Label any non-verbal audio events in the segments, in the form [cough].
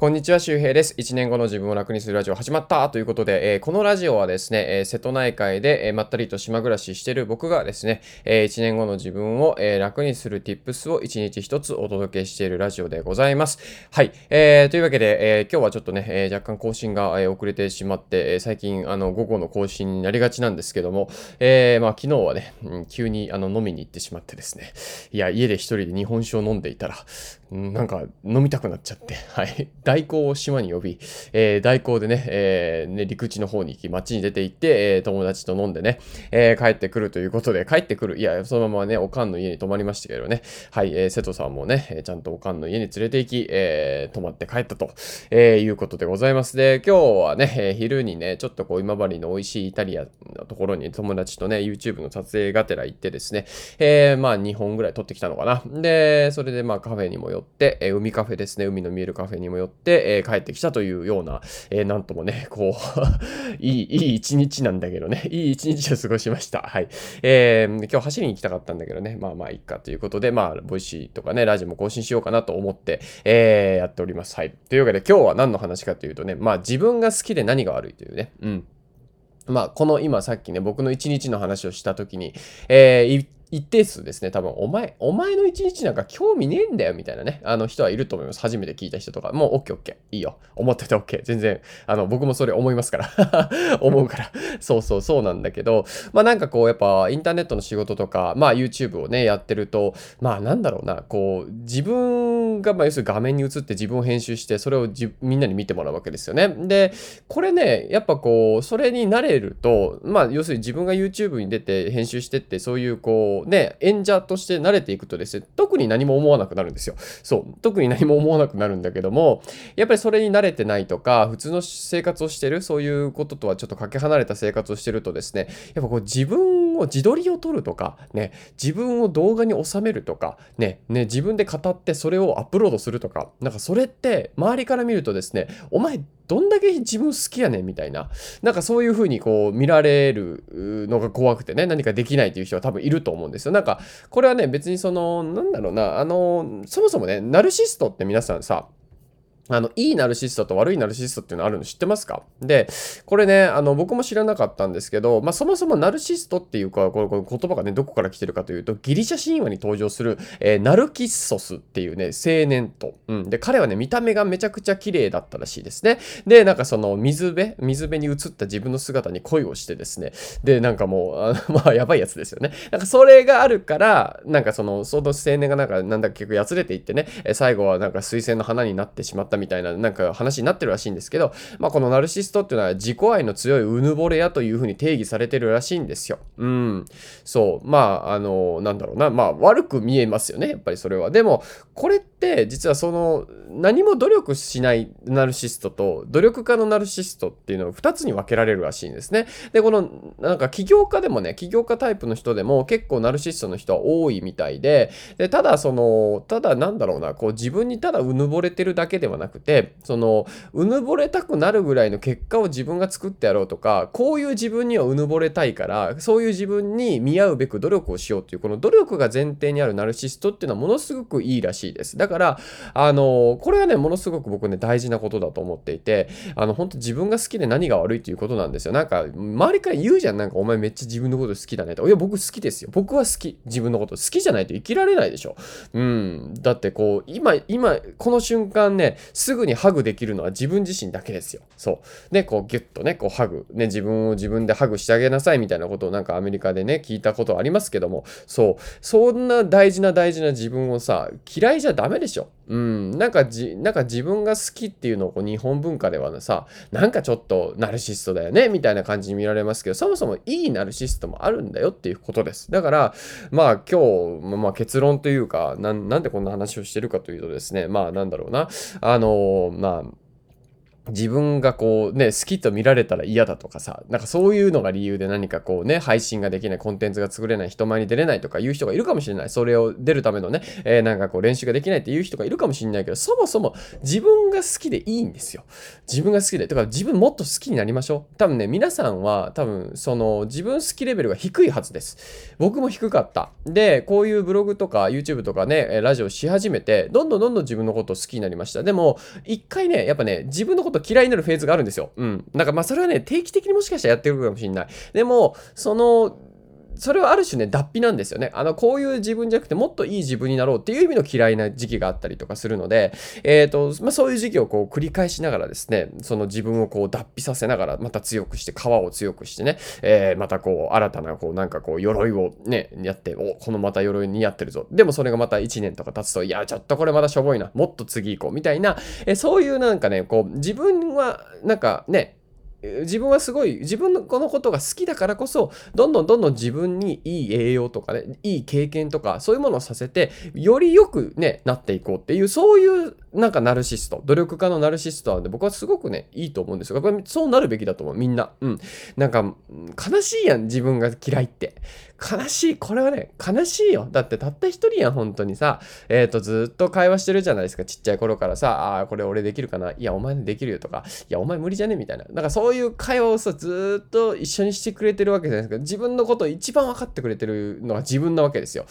こんにちは、周平です。1年後の自分を楽にするラジオ始まったということで、えー、このラジオはですね、えー、瀬戸内海で、えー、まったりと島暮らししてる僕がですね、え1年後の自分を、え楽にする tips を1日1つお届けしているラジオでございます。はい。えー、というわけで、え今日はちょっとね、え若干更新が、え遅れてしまって、え最近、あの、午後の更新になりがちなんですけども、えまあ、昨日はね、うん、急にあの飲みに行ってしまってですね、いや、家で一人で日本酒を飲んでいたら、なんか飲みたくなっちゃって、はい。代行を島に呼び、えー、代行でね、えー、ね、陸地の方に行き、街に出て行って、えー、友達と飲んでね、え、帰ってくるということで、帰ってくる。いや、そのままね、おかんの家に泊まりましたけどね。はい、えー、瀬戸さんもね、ちゃんとおかんの家に連れて行き、え、泊まって帰ったと、え、いうことでございます。で、今日はね、え、昼にね、ちょっとこう、今治の美味しいイタリアのところに友達とね、YouTube の撮影がてら行ってですね、え、まあ2本ぐらい撮ってきたのかな。で、それでまあカフェにも寄って、え、海カフェですね、海の見えるカフェにも寄って、え、帰ってきたというような、え、なんともね、こう [laughs] いい、いい一日なんだけどね、[laughs] いい一日を過ごしました。はい。えー、今日走りに行きたかったんだけどね、まあまあいいかということで、まあ、 Voicy とかね、ラジオも更新しようかなと思って、えー、やっております。はい。というわけで今日は何の話かというとね、まあ自分が好きで何が悪いというね、うん。まあ、この今さっきね、僕の一日の話をしたときに、えー、一定数ですね、多分、お前、お前の一日なんか興味ねえんだよ、みたいなね、あの人はいると思います。初めて聞いた人とか、もう、オッケーオッケー、いいよ。思っててオッケー。全然、あの、僕もそれ思いますから。[laughs] 思うから。そうそう、そうなんだけど、まあなんかこう、やっぱ、インターネットの仕事とか、まあ YouTube をね、やってると、まあなんだろうな、こう、自分が、まあ要するに画面に映って自分を編集して、それをみんなに見てもらうわけですよね。で、これね、やっぱこう、それに慣れると、まあ要するに自分が YouTube に出て編集してって、そういうこう、ね、演者として慣れていくとですね、特に何も思わなくなるんですよ。そう。特に何も思わなくなるんだけども、やっぱりそれに慣れてないとか、普通の生活をしてる、そういうこととはちょっとかけ離れた生活をしてるとですね、やっぱこう自分を自撮りを撮るとか、ね、自分を動画に収めるとか、ね、ね、自分で語ってそれをアップロードするとか、なんかそれって周りから見るとですね、お前どんだけ自分好きやねんみたいな、なんかそういう風にこう見られるのが怖くてね、何かできないっていう人は多分いると思うんですよ。なんか、これはね、別にその、なんだろうな、あの、そもそもね、ナルシストって皆さんさ、あの、いいナルシストと悪いナルシストっていうのあるの知ってますか？で、これね、あの、僕も知らなかったんですけど、まあ、そもそもナルシストっていうか、この言葉がね、どこから来てるかというと、ギリシャ神話に登場する、えー、ナルキッソスっていうね、青年と。うん。で、彼はね、見た目がめちゃくちゃ綺麗だったらしいですね。で、なんかその、水辺？水辺に映った自分の姿に恋をしてですね。で、なんかもう、あ [laughs] まあ、やばいやつですよね。なんかそれがあるから、なんかその、その青年がなんか、なんだっけ、結構やつれていってね、最後はなんか水仙の花になってしまったみたいな、なんか話になってるらしいんですけど、まあ、このナルシストっていうのは自己愛の強いうぬぼれ屋というふうに定義されてるらしいんですよ。うん。そう。まあ、あの、なんだろうな。まあ、悪く見えますよね。やっぱりそれは。でも、これって実はその、何も努力しないナルシストと努力家のナルシストっていうのを2つに分けられるらしいんですね。で、この、なんか起業家でもね、起業家タイプの人でも結構ナルシストの人は多いみたいで、でただその、ただなんだろうな、こう自分にただうぬぼれてるだけではなくくて、その、うぬぼれたくなるぐらいの結果を自分が作ってやろうとか、こういう自分にはうぬぼれたいから、そういう自分に見合うべく努力をしようっていう、この努力が前提にあるナルシストっていうのはものすごくいいらしいです。だから、あの、これはね、ものすごく僕ね、大事なことだと思っていて、あの、本当自分が好きで何が悪いっていうことなんですよ。なんか、周りから言うじゃん。なんか、お前めっちゃ自分のこと好きだねと。いや、僕好きですよ。僕は好き。自分のこと好きじゃないと生きられないでしょ。うん。だってこう、今、今、この瞬間ね、すぐにハグできるのは自分自身だけですよ。そう。で、こう、ギュッとね、こう、ハグ。ね、自分を自分でハグしてあげなさいみたいなことをなんかアメリカでね、聞いたことありますけども、そう。そんな大事な大事な自分をさ、嫌いじゃダメでしょ。うん。なんかじ、なんか自分が好きっていうのをこう日本文化ではさ、なんかちょっとナルシストだよね、みたいな感じに見られますけど、そもそもいいナルシストもあるんだよっていうことです。だから、まあ今日、まあ結論というか、なんでこんな話をしてるかというとですね、まあなんだろうな、あの、あのまあ自分がこうね、好きと見られたら嫌だとかさ、なんかそういうのが理由で何かこうね、配信ができない、コンテンツが作れない、人前に出れないとかいう人がいるかもしれない。それを出るためのね、えー、なんかこう練習ができないっていう人がいるかもしれないけど、そもそも自分が好きでいいんですよ。自分が好きで。だから自分もっと好きになりましょう。多分ね、皆さんは多分その自分好きレベルが低いはずです。僕も低かった。で、こういうブログとか YouTube とかね、ラジオし始めて、どんどんどんどん自分のことを好きになりました。でも、一回ね、やっぱね、自分のこと嫌いになるフェーズがあるんですよ。うん。なんかまあそれはね、定期的にもしかしたらやってるかもしれない。でも、その、それはある種ね、脱皮なんですよね。あの、こういう自分じゃなくて、もっといい自分になろうっていう意味の嫌いな時期があったりとかするので、えっ、ー、と、まあ、そういう時期をこう繰り返しながらですね、その自分をこう脱皮させながら、また強くして、皮を強くしてね、えー、またこう、新たな、こう、なんかこう、鎧をね、やって、お、このまた鎧似合ってるぞ。でもそれがまた1年とか経つと、いや、ちょっとこれまだしょぼいな。もっと次行こう。みたいな、えー、そういうなんかね、こう、自分は、なんかね、自分はすごい自分のこのことが好きだからこそどんどんどんどん自分にいい栄養とかねいい経験とかそういうものをさせてよりよくねなっていこうっていうそういうなんかナルシスト努力家のナルシストなんで僕はすごくねいいと思うんですよこれそうなるべきだと思うみんなうんなんか悲しいやん自分が嫌いって悲しい。これはね、悲しいよ。だってたった一人やん、本当にさ。えっ、ー、と、ずっと会話してるじゃないですか。ちっちゃい頃からさ、ああ、これ俺できるかな。いや、お前できるよとか、いや、お前無理じゃね？みたいな。なんかそうういう会話をさ、ずっと一緒にしてくれてるわけじゃないですか。自分のことを一番分かってくれてるのが自分なわけですよ。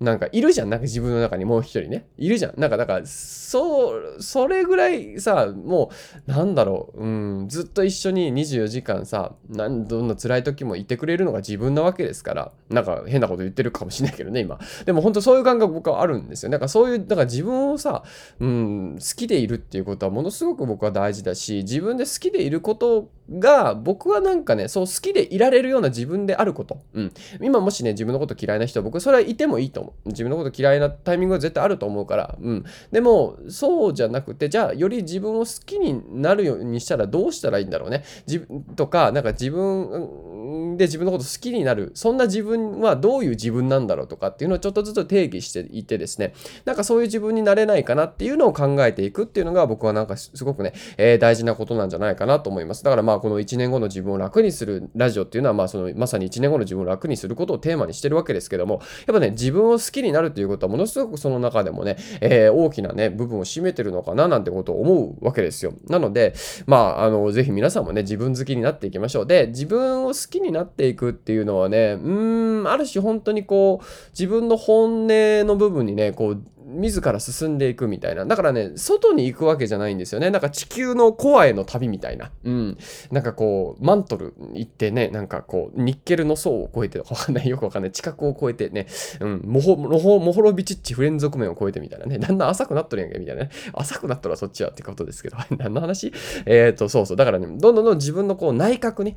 なんかいるじゃん。なんか自分の中にもう一人ね。いるじゃん。なんか、だから、そう、それぐらいさ、もう、なんだろう。うん、ずっと一緒に24時間さ、なんどんな辛い時もいてくれるのが自分なわけですから。なんか変なこと言ってるかもしれないけどね、今。でも本当そういう感覚僕はあるんですよ。なんかそういう、だから自分をさ、うん、好きでいるっていうことはものすごく僕は大事だし、自分で好きでいることが、僕はなんかね、そう好きでいられるような自分であること。うん。今もしね、自分のこと嫌いな人は僕、それはいてもいいと思う。自分のこと嫌いなタイミングは絶対あると思うから。うん。でも、そうじゃなくて、じゃあ、より自分を好きになるようにしたらどうしたらいいんだろうね。自分とか、なんか自分で自分のこと好きになる。そんな自分はどういう自分なんだろうとかっていうのをちょっとずつ定義していてですね、なんかそういう自分になれないかなっていうのを考えていくっていうのが僕はなんかすごくね、えー、大事なことなんじゃないかなと思います。だからまあ、この1年後の自分を楽にするラジオっていうのは、まあ、その、まさに1年後の自分を楽にすることをテーマにしてるわけですけども、やっぱね、自分を好きになるということは、ものすごくその中でもね、えー、大きなね、部分を占めてるのかな、なんてことを思うわけですよ。なので、まあ、あの、ぜひ皆さんもね、自分好きになっていきましょう。で、自分を好きになっていくっていうのはね、うん、ある種本当にこう、自分の本音の部分にね、こう、自ら進んでいくみたいな。だからね、外に行くわけじゃないんですよね。なんか地球のコアへの旅みたいな。うん。なんかこう、マントル行ってね、なんかこう、ニッケルの層を越えて、わかんない、よくわかんない、地殻を越えてね、うん、モホ、モホ、モホロビチッチ不連続面を越えてみたいなね。だんだん浅くなっとるやんけ、みたいなね。浅くなったらそっちはってことですけど、[laughs] 何の話？えっ、ー、と、そうそう。だからね、どんどんどん自分のこう内角に、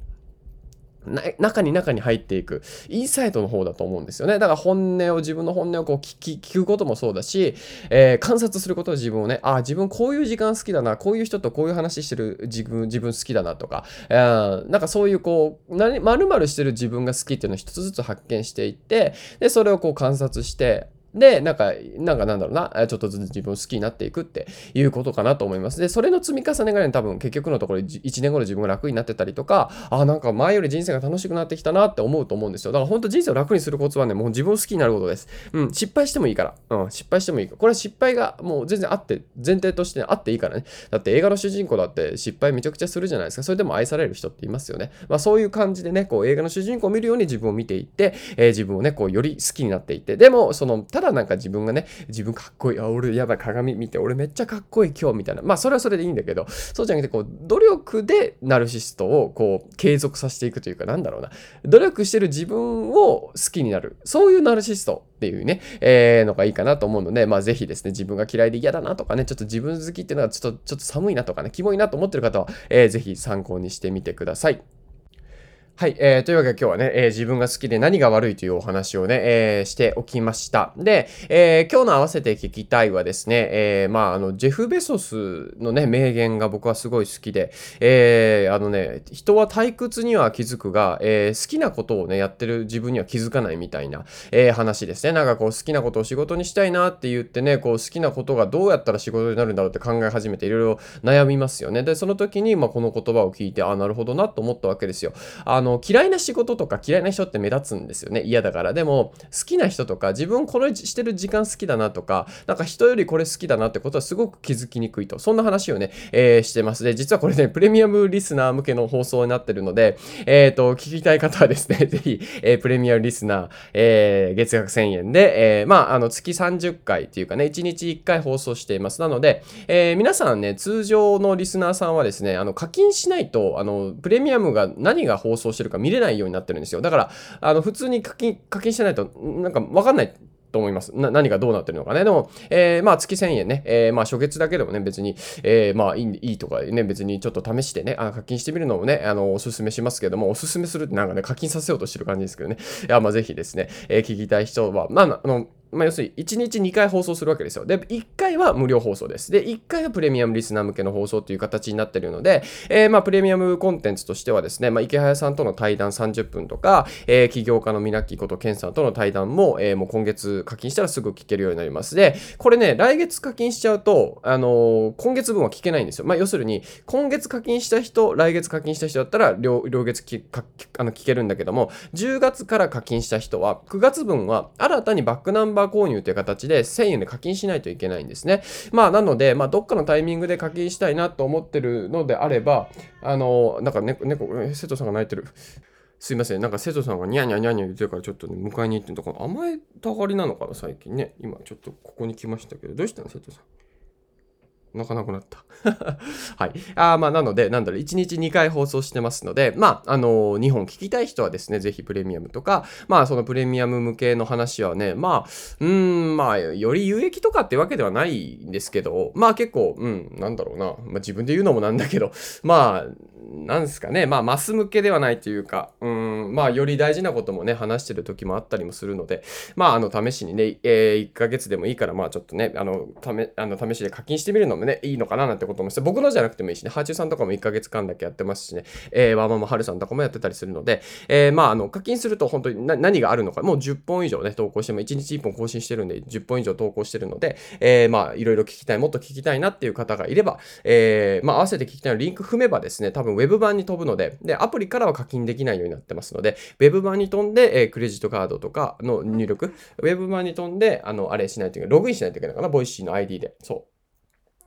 中に中に入っていく、インサイトの方だと思うんですよね。だから本音を、自分の本音をこう聞き、聞くこともそうだし、えー、観察することは自分をね、ああ、自分こういう時間好きだな、こういう人とこういう話してる自分、自分好きだなとか、えー、なんかそういうこう、何、まるしてる自分が好きっていうのを一つずつ発見していって、で、それをこう観察して、で、なんか、なんかなんだろうな、ちょっとずつ自分を好きになっていくっていうことかなと思います。で、それの積み重ねがね、多分結局のところ1年後の自分が楽になってたりとか、あ、なんか前より人生が楽しくなってきたなって思うと思うんですよ。だから本当人生を楽にするコツはね、もう自分を好きになることです。うん、失敗してもいいから。うん、失敗してもいいから。これは失敗がもう全然あって、前提として、あっていいからね。だって映画の主人公だって失敗めちゃくちゃするじゃないですか。それでも愛される人っていますよね。まあそういう感じでね、こう映画の主人公を見るように自分を見ていって、えー、自分をね、こうより好きになっていって、でも、その、ただなんか自分がね、自分かっこいい。あ、俺やばい、鏡見て、俺めっちゃかっこいい今日みたいな。まあ、それはそれでいいんだけど、そうじゃなくて、こう、努力でナルシストをこう、継続させていくというか、なんだろうな。努力してる自分を好きになる。そういうナルシストっていうね、えー、のがいいかなと思うので、まあ、ぜひですね、自分が嫌いで嫌だなとかね、ちょっと自分好きっていうのはちょっと、ちょっと寒いなとかね、キモいなと思ってる方は、えー、ぜひ参考にしてみてください。はい、えー、というわけで今日はね、えー、自分が好きで何が悪いというお話をね、えー、しておきました。で、えー、今日の合わせて聞きたいはですね、えー、まあ、あの、ジェフ・ベソスのね、名言が僕はすごい好きで、えー、あのね、人は退屈には気づくが、えー、好きなことをね、やってる自分には気づかないみたいな、えー、話ですね。なんかこう、好きなことを仕事にしたいなって言ってね、こう、好きなことがどうやったら仕事になるんだろうって考え始めて、いろいろ悩みますよね。で、その時に、まあ、この言葉を聞いて、あ、なるほどなと思ったわけですよ。あの、嫌いな仕事とか嫌いな人って目立つんですよね。嫌だから。でも、好きな人とか、自分これしてる時間好きだなとか、なんか人よりこれ好きだなってことはすごく気づきにくいと。そんな話をね、えー、してます。で、実はこれね、プレミアムリスナー向けの放送になってるので、えっ、ー、と、聞きたい方はですね、[laughs] ぜひ、えー、プレミアムリスナー、えー、月額1000円で、えー、まあ、あの、月30回っていうかね、1日1回放送しています。なので、えー、皆さんね、通常のリスナーさんはですね、あの、課金しないと、あの、プレミアムが何が放送してるか見れないようになってるんですよ。だから、あの、普通に課金、課金してないと、なんかわかんないと思います。な、何がどうなってるのかね。でも、えー、まあ月1000円ね、えー、まあ初月だけでもね、別に、えー、まあいいいいとかね、別にちょっと試してね、あ課金してみるのもね、あの、おすすめしますけども、おすすめするってなんかね、課金させようとしてる感じですけどね。いや、まあぜひですね、えー、聞きたい人は、まあ、あの、まあ、要するに1日2回放送するわけですよ。で、1回は無料放送です。で、1回はプレミアムリスナー向けの放送という形になっているので、えー、まあ、プレミアムコンテンツとしてはですね、まあ、池早さんとの対談30分とか、えー、起業家のミナッキことケンさんとの対談も、えー、もう今月課金したらすぐ聞けるようになります。で、これね、来月課金しちゃうと、あの、今月分は聞けないんですよ。まあ、要するに、今月課金した人、来月課金した人だったら両、両月きかあの聞けるんだけども、10月から課金した人は、9月分は新たにバックナンバーバー購入という形で1000円で課金しないといけないんですね。まあ、なので、まあ、どっかのタイミングで課金したいなと思ってるのであれば、あの、なんか猫、猫、瀬戸さんが泣いてる。すいません。なんか瀬戸さんがニャニャニャニャ言ってるからちょっとね、迎えに行ってんとか、甘えたがりなのかな、最近ね。今ちょっとここに来ましたけど、どうしたの瀬戸さん。泣かなくなった。[laughs] はい。あまあ、なので、なんだろ、1日2回放送してますので、まあ、あのー、2本聞きたい人はですね、ぜひプレミアムとか、まあ、そのプレミアム向けの話はね、まあ、うん、まあ、より有益とかってわけではないんですけど、まあ結構、うん、なんだろうな、まあ自分で言うのもなんだけど、[laughs] まあ、なんですかね、まあ、マス向けではないというか、うん、まあ、より大事なこともね、話してる時もあったりもするので、まあ、あの、試しにね、えー、1ヶ月でもいいから、まあ、ちょっとね、あの、ため、あの、試しで課金してみるのもね、ねいいのかななんてこともして、僕のじゃなくてもいいしね、ハーチューさんとかも1ヶ月間だけやってますしね、えー、ワーママはるさんとかもやってたりするので、えー、まあ、あの、課金すると本当に何があるのか、もう10本以上ね、投稿しても、1日1本更新してるんで、10本以上投稿してるので、えー、まあ、いろいろ聞きたい、もっと聞きたいなっていう方がいれば、えー、まあ、合わせて聞きたいのリンク踏めばですね、多分 Web 版に飛ぶので、で、アプリからは課金できないようになってますので、Web 版に飛んで、えー、クレジットカードとかの入力、Web 版に飛んで、あの、あれしないといけない、ログインしないといけないかな、 Voicy の ID で。そう。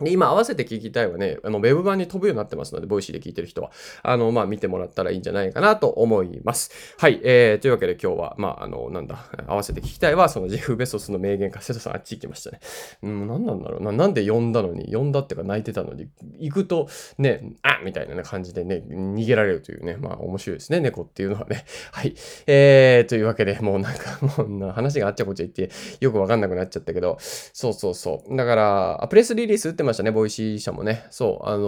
で、今合わせて聞きたいはね、あの、ウェブ版に飛ぶようになってますので、 Voicy で聞いてる人は、あの、まあ、見てもらったらいいんじゃないかなと思います。はい。えー、というわけで今日は、まあ、あの、なんだ、合わせて聞きたいは、そのジェフ・ベソスの名言か、瀬戸さんあっち行きましたね。うん、なんなんだろうな。なんで呼んだのに、呼んだってか泣いてたのに、行くと、ね、あみたいな感じでね、逃げられるというね、まあ、面白いですね、猫っていうのはね。はい。えー、というわけで、もうなんか、もう話があっちゃこっちゃ行って、よくわかんなくなっちゃったけど、そうそうそう。だから、プレスリリース打ってましたね、 Voicy 社もね、そう、あの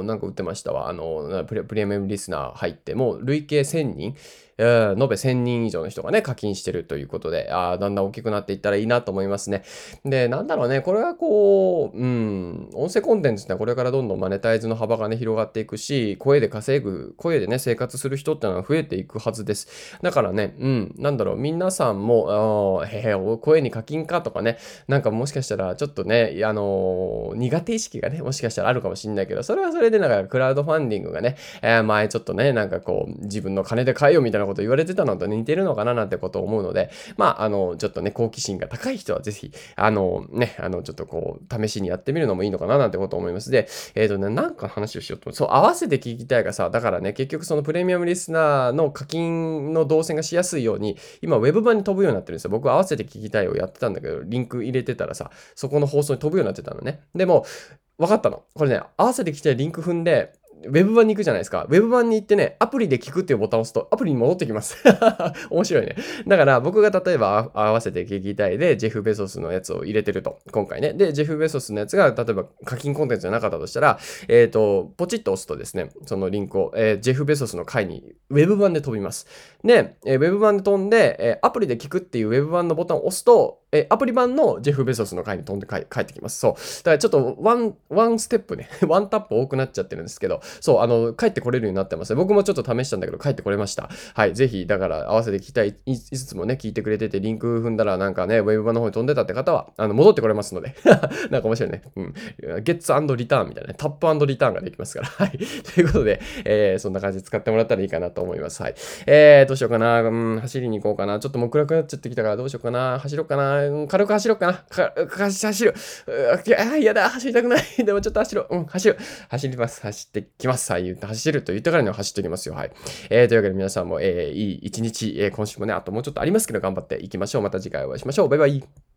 ー、なんか打ってましたわ。あのー、プレミアムリスナー入って、もう累計1000人、えー、延べ1000人以上の人がね、課金してるということで、ああだんだん大きくなっていったらいいなと思いますね。で、なんだろうね、これはこう、うん、音声コンテンツってこれからどんどんマネタイズの幅がね、広がっていくし、声で稼ぐ、声でね、生活する人ってのは増えていくはずです。だからね、うん、なんだろう、皆さんも、あへへ、声に課金かとかね、なんかもしかしたらちょっとね、あのー、苦手意識がね、もしかしたらあるかもしんないけど、それはそれでなんかクラウドファンディングがね、えー、前ちょっとね、なんかこう、自分の金で買えよみたいなこと言われてたのと似てるのかななんてことを思うので、まあ、あの、ちょっとね、好奇心が高い人はぜひ、あの、ね、あの、ちょっとこう、試しにやってみるのもいいのかななんてことを思います。で、えっ、ー、とね、なんか話をしようと思うそう、合わせて聞きたいがさ、だからね、結局そのプレミアムリスナーの課金の動線がしやすいように、今、ウェブ版に飛ぶようになってるんですよ。僕、合わせて聞きたいをやってたんだけど、リンク入れてたらさ、そこの放送に飛ぶようになってたのね。でも、分かったの。これね、合わせて聞きたいリンク踏んで、ウェブ版に行くじゃないですか。ウェブ版に行ってね、アプリで聞くっていうボタンを押すと、アプリに戻ってきます。[laughs] 面白いね。だから僕が例えば合わせて聞きたいで、ジェフ・ベソスのやつを入れてると、今回ね。で、ジェフ・ベソスのやつが、例えば課金コンテンツじゃなかったとしたら、えっ、ー、と、ポチッと押すとですね、そのリンクを、えー、ジェフ・ベソスの回にウェブ版で飛びます。で、えー、ウェブ版で飛んで、え、アプリで聞くっていうウェブ版のボタンを押すと、えアプリ版のジェフ・ベソスの回に飛んで帰ってきます。そう。だからちょっとワン、ワンステップね、[laughs] ワンタップ多くなっちゃってるんですけど、そう、あの、帰ってこれるようになってますね。僕もちょっと試したんだけど、帰ってこれました。はい。ぜひ、だから合わせて聞きたい、いつつもね、聞いてくれてて、リンク踏んだらなんかね、ウェブ版の方に飛んでたって方は、あの、戻ってこれますので。[laughs] なんか面白いね。うん。ゲッツリターンみたいなね、タップリターンができますから。はい。[laughs] ということで、えー、そんな感じで使ってもらったらいいかなと思います。はい。えー、どうしようかな。うん、走りに行こうかな。ちょっともう暗くなっちゃってきたから、どうしようかな。走ろうかな。うん、軽く走ろうかな。かか、走る。あ、やだ、走りたくない。[laughs] でもちょっと走ろう。うん、走る。走ります。走ってきます。はい、言って走ると言ったからには走ってきますよ。はい。えー、というわけで皆さんも、えー、いい一日、えー、今週もね、あともうちょっとありますけど頑張っていきましょう。また次回お会いしましょう。バイバイ。